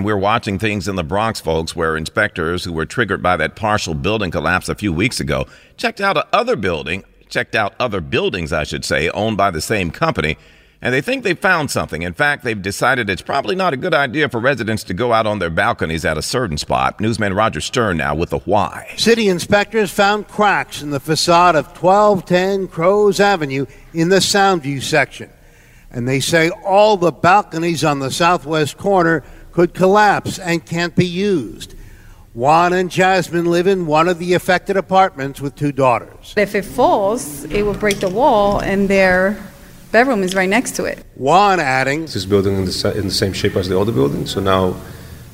We're watching things in the Bronx, folks, where inspectors who were triggered by that partial building collapse a few weeks ago checked out other building, checked out other buildings, I should say, owned by the same company, and they think they found something. In fact, they've decided it's probably not a good idea for residents to go out on their balconies at a certain spot. Newsman Roger Stern now with the why. City inspectors found cracks in the facade of 1210 Croes Avenue in the Soundview section. And they say all the balconies on the southwest corner could collapse and can't be used. Juan and Jasmine live in one of the affected apartments with two daughters. If it falls, it will break the wall, and their bedroom is right next to it. Juan adding, This building in the, in the same shape as the other building, so now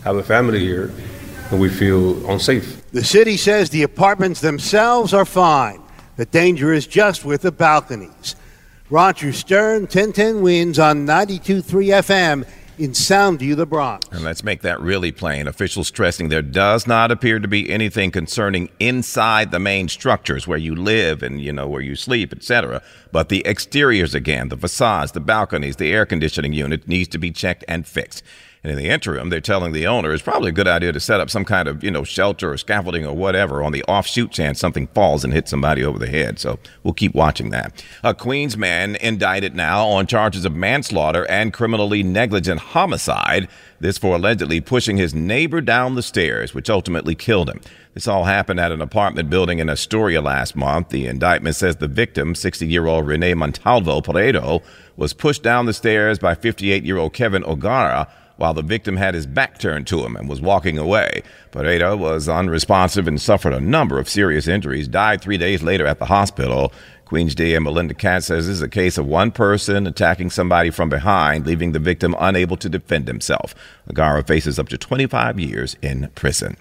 I have a family here, and we feel unsafe. The city says the apartments themselves are fine. The danger is just with the balconies. Roger Stern, 1010 wins on 92.3 FM in Soundview, the Bronx. And let's make that really plain. Officials stressing there does not appear to be anything concerning inside the main structures where you live and you know where you sleep, etc. But the exteriors again, the facades, the balconies, the air conditioning unit needs to be checked and fixed. And in the interim, they're telling the owner it's probably a good idea to set up some kind of, you know, shelter or scaffolding or whatever on the offshoot chance something falls and hits somebody over the head. So we'll keep watching that. A Queens man indicted now on charges of manslaughter and criminally negligent homicide. This for allegedly pushing his neighbor down the stairs, which ultimately killed him. This all happened at an apartment building in Astoria last month. The indictment says the victim, 60 year old Rene Montalvo Paredo, was pushed down the stairs by 58 year old Kevin O'Gara while the victim had his back turned to him and was walking away. Paredo was unresponsive and suffered a number of serious injuries, died three days later at the hospital. Queens DA Melinda Katz says this is a case of one person attacking somebody from behind, leaving the victim unable to defend himself. O'Gara faces up to 25 years in prison.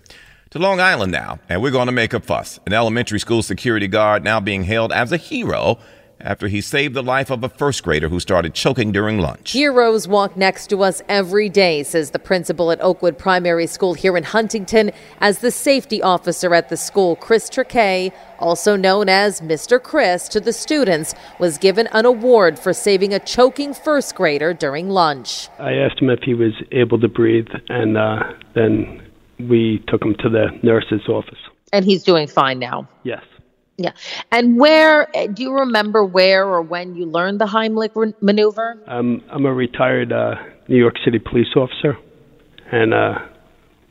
To Long Island now, and we're going to make a fuss. An elementary school security guard now being hailed as a hero after he saved the life of a first grader who started choking during lunch. Heroes walk next to us every day, says the principal at Oakwood Primary School here in Huntington. As the safety officer at the school, Chris Tricay, also known as Mr. Chris to the students, was given an award for saving a choking first grader during lunch. I asked him if he was able to breathe, and uh, then we took him to the nurse's office. And he's doing fine now. Yes. Yeah. And where do you remember where or when you learned the Heimlich maneuver? Um, I'm a retired uh, New York City police officer, and uh,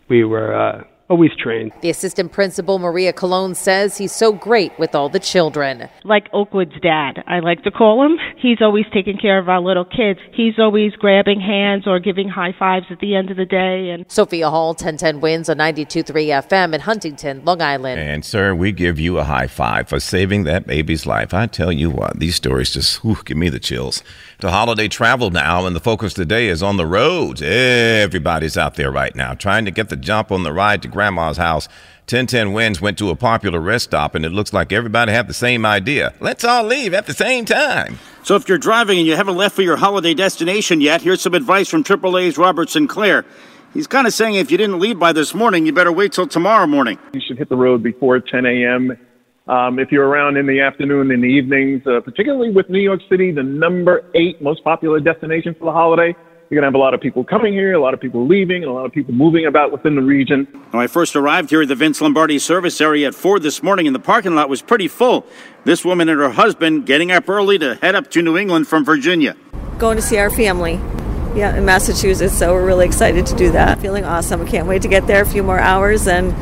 we were uh, always trained. The assistant principal, Maria Colon, says he's so great with all the children. Like Oakwood's dad, I like to call him. He's always taking care of our little kids. He's always grabbing hands or giving high fives at the end of the day. And Sophia Hall, 1010 wins on 92.3 FM in Huntington, Long Island. And, sir, we give you a high five for saving that baby's life. I tell you what, these stories just whew, give me the chills. To holiday travel now, and the focus today is on the roads. Everybody's out there right now trying to get the jump on the ride to grandma's house. 1010 Wins went to a popular rest stop, and it looks like everybody had the same idea. Let's all leave at the same time. So if you're driving and you haven't left for your holiday destination yet, here's some advice from AAA's Robert Sinclair. He's kind of saying if you didn't leave by this morning, you better wait till tomorrow morning. You should hit the road before 10 a.m. Um, if you're around in the afternoon and the evenings, uh, particularly with New York City, the number eight most popular destination for the holiday, you're going to have a lot of people coming here, a lot of people leaving, and a lot of people moving about within the region. When I first arrived here at the Vince Lombardi service area at 4 this morning, and the parking lot was pretty full. This woman and her husband getting up early to head up to New England from Virginia. Going to see our family. Yeah, in Massachusetts, so we're really excited to do that. Feeling awesome. Can't wait to get there a few more hours and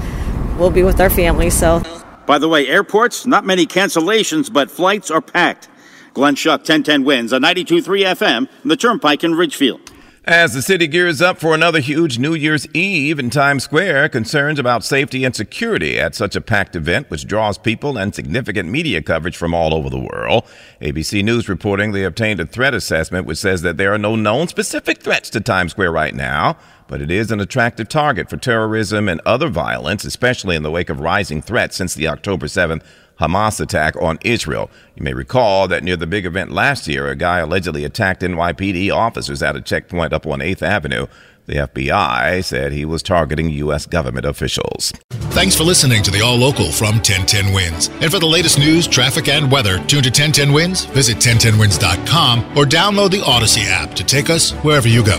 we'll be with our family, so. By the way, airports, not many cancellations, but flights are packed. Glenn Schuck, 1010 wins on 92.3 FM, the Turnpike in Ridgefield. As the city gears up for another huge New Year's Eve in Times Square, concerns about safety and security at such a packed event, which draws people and significant media coverage from all over the world. ABC News reporting they obtained a threat assessment which says that there are no known specific threats to Times Square right now, but it is an attractive target for terrorism and other violence, especially in the wake of rising threats since the October 7th Hamas attack on Israel. You may recall that near the big event last year, a guy allegedly attacked NYPD officers at a checkpoint up on 8th Avenue. The FBI said he was targeting U.S. government officials. Thanks for listening to the All Local from 1010 Wins. And for the latest news, traffic, and weather, tune to 1010 Wins, visit 1010wins.com, or download the Odyssey app to take us wherever you go.